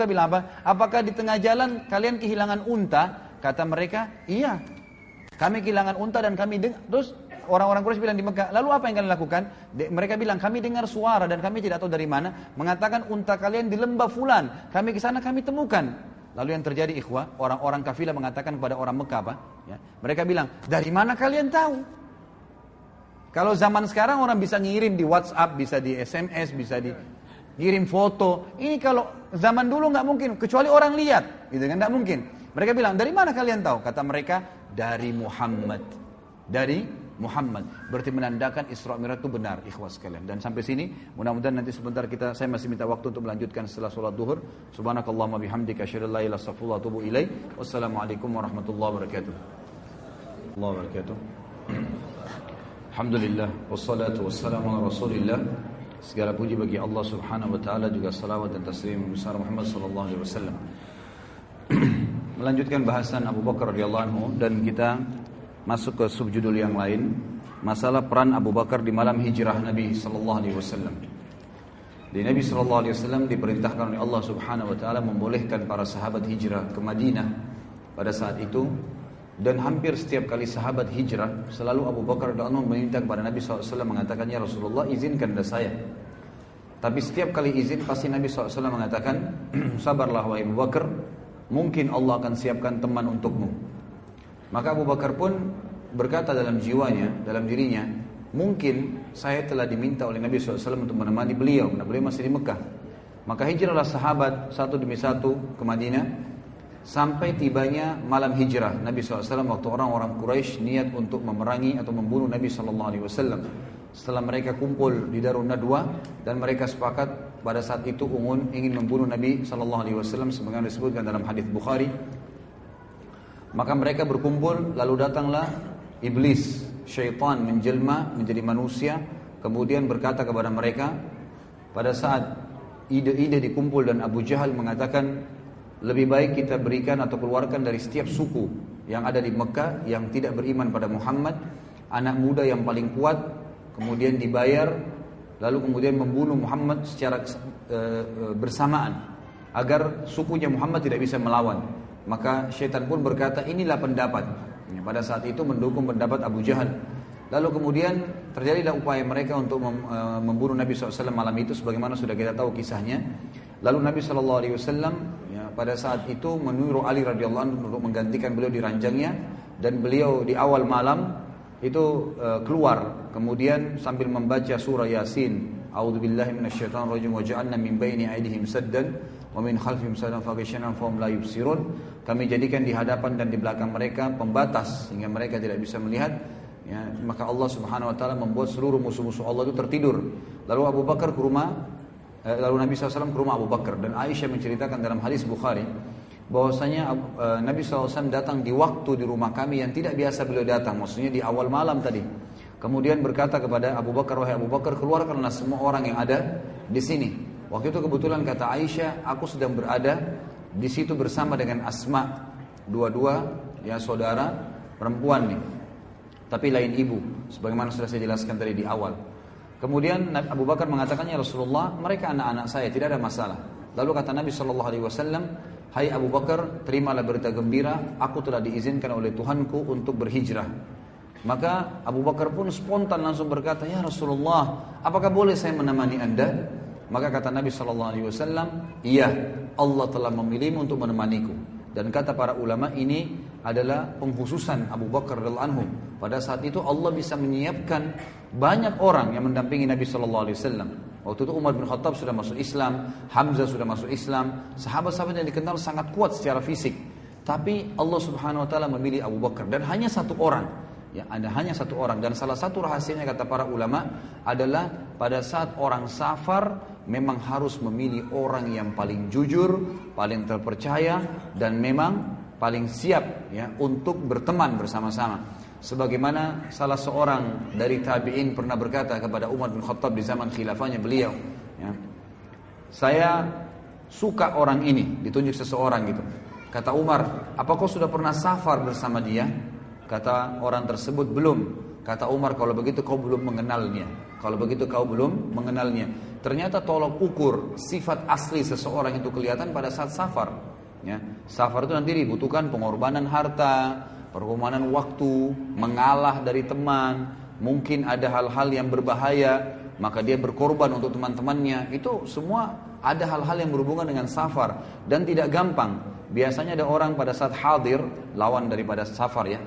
Muka bilang apa? Apakah di tengah jalan kalian kehilangan unta? Kata mereka, iya. Kami kehilangan unta dan kami dengar. Terus orang-orang Quraisy bilang di Mekah, lalu apa yang kalian lakukan? De mereka bilang, kami dengar suara dan kami tidak tahu dari mana. Mengatakan unta kalian di lembah fulan. Kami ke sana kami temukan. Lalu yang terjadi ikhwah, orang-orang kafilah mengatakan kepada orang Mekah apa? Ya, mereka bilang, dari mana kalian tahu? Kalau zaman sekarang orang bisa ngirim di WhatsApp, bisa di SMS, bisa di ngirim foto. Ini kalau zaman dulu nggak mungkin, kecuali orang lihat, gitu kan? Nggak mungkin. Mereka bilang, dari mana kalian tahu? Kata mereka, dari Muhammad. Dari Muhammad. Berarti menandakan Isra Mi'raj itu benar, ikhwas sekalian. Dan sampai sini, mudah-mudahan nanti sebentar kita, saya masih minta waktu untuk melanjutkan setelah sholat duhur. Subhanakallahumma bihamdika asyhadu an la ilaha illa anta Wassalamualaikum warahmatullahi wabarakatuh. Allah wabarakatuh. Alhamdulillah wassalatu wassalamu ala Rasulillah. Segala puji bagi Allah Subhanahu wa taala juga salawat dan taslim besar Muhammad sallallahu alaihi wasallam. melanjutkan bahasan Abu Bakar radhiyallahu anhu dan kita masuk ke subjudul yang lain masalah peran Abu Bakar di malam hijrah Nabi sallallahu alaihi wasallam. Di Nabi sallallahu alaihi wasallam diperintahkan oleh Allah Subhanahu wa taala membolehkan para sahabat hijrah ke Madinah pada saat itu dan hampir setiap kali sahabat hijrah selalu Abu Bakar radhiyallahu anhu meminta kepada Nabi SAW mengatakan ya Rasulullah izinkan saya. Tapi setiap kali izin pasti Nabi SAW mengatakan sabarlah wahai Abu Bakar mungkin Allah akan siapkan teman untukmu. Maka Abu Bakar pun berkata dalam jiwanya, dalam dirinya, mungkin saya telah diminta oleh Nabi SAW untuk menemani beliau, karena beliau masih di Mekah. Maka hijrahlah sahabat satu demi satu ke Madinah, sampai tibanya malam hijrah Nabi SAW waktu orang-orang Quraisy niat untuk memerangi atau membunuh Nabi SAW. Setelah mereka kumpul di Darun Nadwa dan mereka sepakat pada saat itu Ungun ingin membunuh Nabi Wasallam sebagaimana disebutkan dalam hadis Bukhari. Maka mereka berkumpul lalu datanglah iblis, syaitan menjelma menjadi manusia kemudian berkata kepada mereka pada saat ide-ide dikumpul dan Abu Jahal mengatakan lebih baik kita berikan atau keluarkan dari setiap suku yang ada di Mekah yang tidak beriman pada Muhammad anak muda yang paling kuat kemudian dibayar lalu kemudian membunuh Muhammad secara e, bersamaan agar sukunya Muhammad tidak bisa melawan. Maka syaitan pun berkata inilah pendapat. Pada saat itu mendukung pendapat Abu Jahal. Lalu kemudian terjadilah upaya mereka untuk mem, e, membunuh Nabi SAW malam itu sebagaimana sudah kita tahu kisahnya. Lalu Nabi SAW pada saat itu menyuruh Ali radhiyallahu anhu untuk menggantikan beliau di ranjangnya dan beliau di awal malam itu uh, keluar. Kemudian sambil membaca surah Yasin A'udzubillahi minasyaitonirrajim wa ja'alna min baini aydihim saddan wa min khalfihim saddan faghashana fahum la yubsirun. Kami jadikan di hadapan dan di belakang mereka pembatas sehingga mereka tidak bisa melihat. Ya maka Allah Subhanahu wa taala membuat seluruh musuh-musuh Allah itu tertidur. Lalu Abu Bakar ke rumah lalu Nabi SAW ke rumah Abu Bakar dan Aisyah menceritakan dalam hadis Bukhari bahwasanya uh, Nabi SAW datang di waktu di rumah kami yang tidak biasa beliau datang, maksudnya di awal malam tadi. Kemudian berkata kepada Abu Bakar, wahai Abu Bakar, keluarkanlah semua orang yang ada di sini. Waktu itu kebetulan kata Aisyah, aku sedang berada di situ bersama dengan Asma, dua-dua ya saudara perempuan nih, tapi lain ibu, sebagaimana sudah saya jelaskan tadi di awal. Kemudian Abu Bakar mengatakannya Rasulullah, mereka anak-anak saya, tidak ada masalah. Lalu kata Nabi Shallallahu Alaihi Wasallam, Hai Abu Bakar, terimalah berita gembira, aku telah diizinkan oleh Tuhanku untuk berhijrah. Maka Abu Bakar pun spontan langsung berkata, Ya Rasulullah, apakah boleh saya menemani anda? Maka kata Nabi Shallallahu Alaihi Wasallam, Iya, Allah telah memilihmu untuk menemaniku. Dan kata para ulama ini adalah pengkhususan Abu Bakar radhiallahu anhu. Pada saat itu Allah bisa menyiapkan banyak orang yang mendampingi Nabi Shallallahu Alaihi Wasallam. Waktu itu Umar bin Khattab sudah masuk Islam, Hamzah sudah masuk Islam, sahabat-sahabat yang dikenal sangat kuat secara fisik. Tapi Allah Subhanahu wa taala memilih Abu Bakar dan hanya satu orang. Ya, ada hanya satu orang dan salah satu rahasianya kata para ulama adalah pada saat orang safar memang harus memilih orang yang paling jujur, paling terpercaya dan memang paling siap ya untuk berteman bersama-sama. Sebagaimana salah seorang dari tabi'in pernah berkata kepada Umar bin Khattab di zaman khilafahnya beliau, ya, saya suka orang ini, ditunjuk seseorang gitu. Kata Umar, apa kau sudah pernah safar bersama dia? Kata orang tersebut, belum. Kata Umar, kalau begitu kau belum mengenalnya. Kalau begitu kau belum mengenalnya. ternyata tolok ukur sifat asli seseorang itu kelihatan pada saat safar. Ya, safar itu nanti dibutuhkan pengorbanan harta, pengorbanan waktu, mengalah dari teman, mungkin ada hal-hal yang berbahaya, maka dia berkorban untuk teman-temannya. Itu semua ada hal-hal yang berhubungan dengan safar dan tidak gampang. Biasanya ada orang pada saat hadir, lawan daripada safar ya,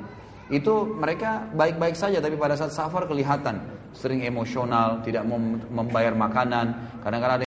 itu mereka baik-baik saja tapi pada saat safar kelihatan sering emosional, tidak membayar makanan, kadang-kadang ada